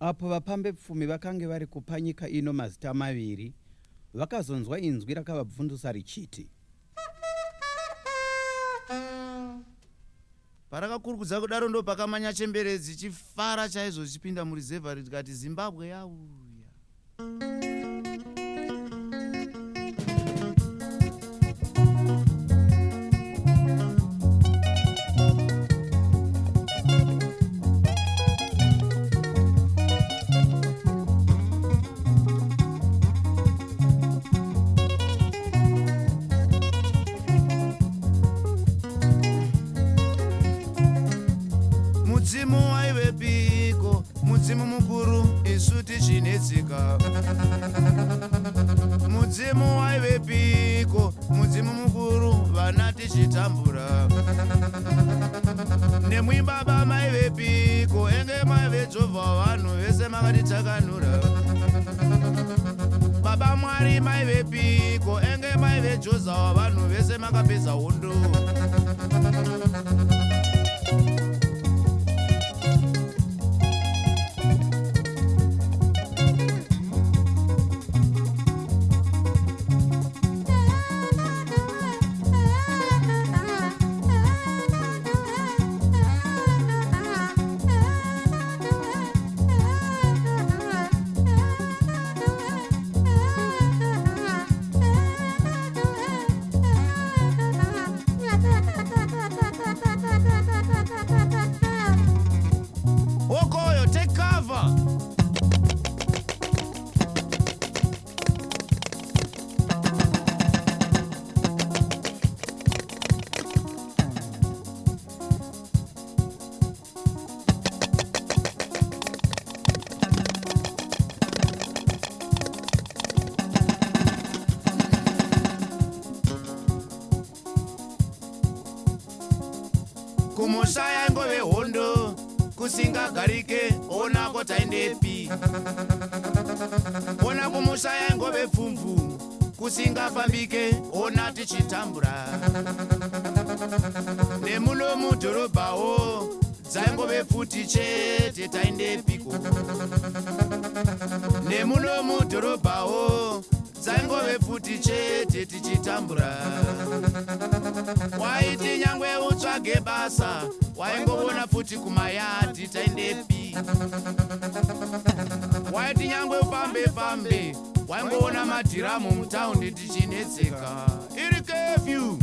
apo vapambepfumi vakange vari kupa nyika ino mazita maviri vakazonzwa inzwi rakavabvundusa richiti parakakurukudza kudaro ndopakamanya chemberedzi chifara chaizvo chipinda murizevhari rikati zimbabwe yauya yeah. mudzimu waivepiko mudzimu mukuru isu tichinetsika mudzimu waivepiko mudzimu mukuru vana tichitambura nemwi baba maivepiko enge maivejovha vanhu vese makatitakanura baba mwari maivepiko enge maivejozawa vanhu vese makapedza hundo thank you kumushaya ingove hondo kusingagarike onako taindepi ona kumushaya ingove pfumvu kusingafambike ona tichitambura nemuno mudhorobhawo dzaingove pfuti chete taindepiko nemuno mudhorobhawo dzaingove pfuti chete tichitambura waiti ngebasa waingobona futi kumayadi taindepi waiti nyangwe upambe pambe waingoona madhiramu mutaundi tichinetseka iri kefyu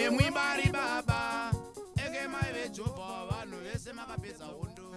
nemwibari baba ege mai vejobhawa vanhu vese makapedza hondo